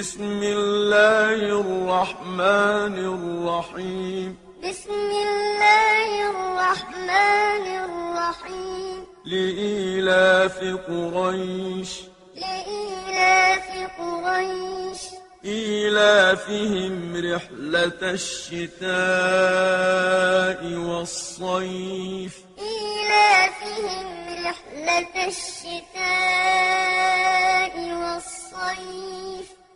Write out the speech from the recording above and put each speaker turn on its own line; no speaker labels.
بسم الله الرحمن الرحيم
بسم الله الرحمن الرحيم
لإيلاف قريش
لإيلاف قريش
إيلافهم رحلة الشتاء والصيف
إيلافهم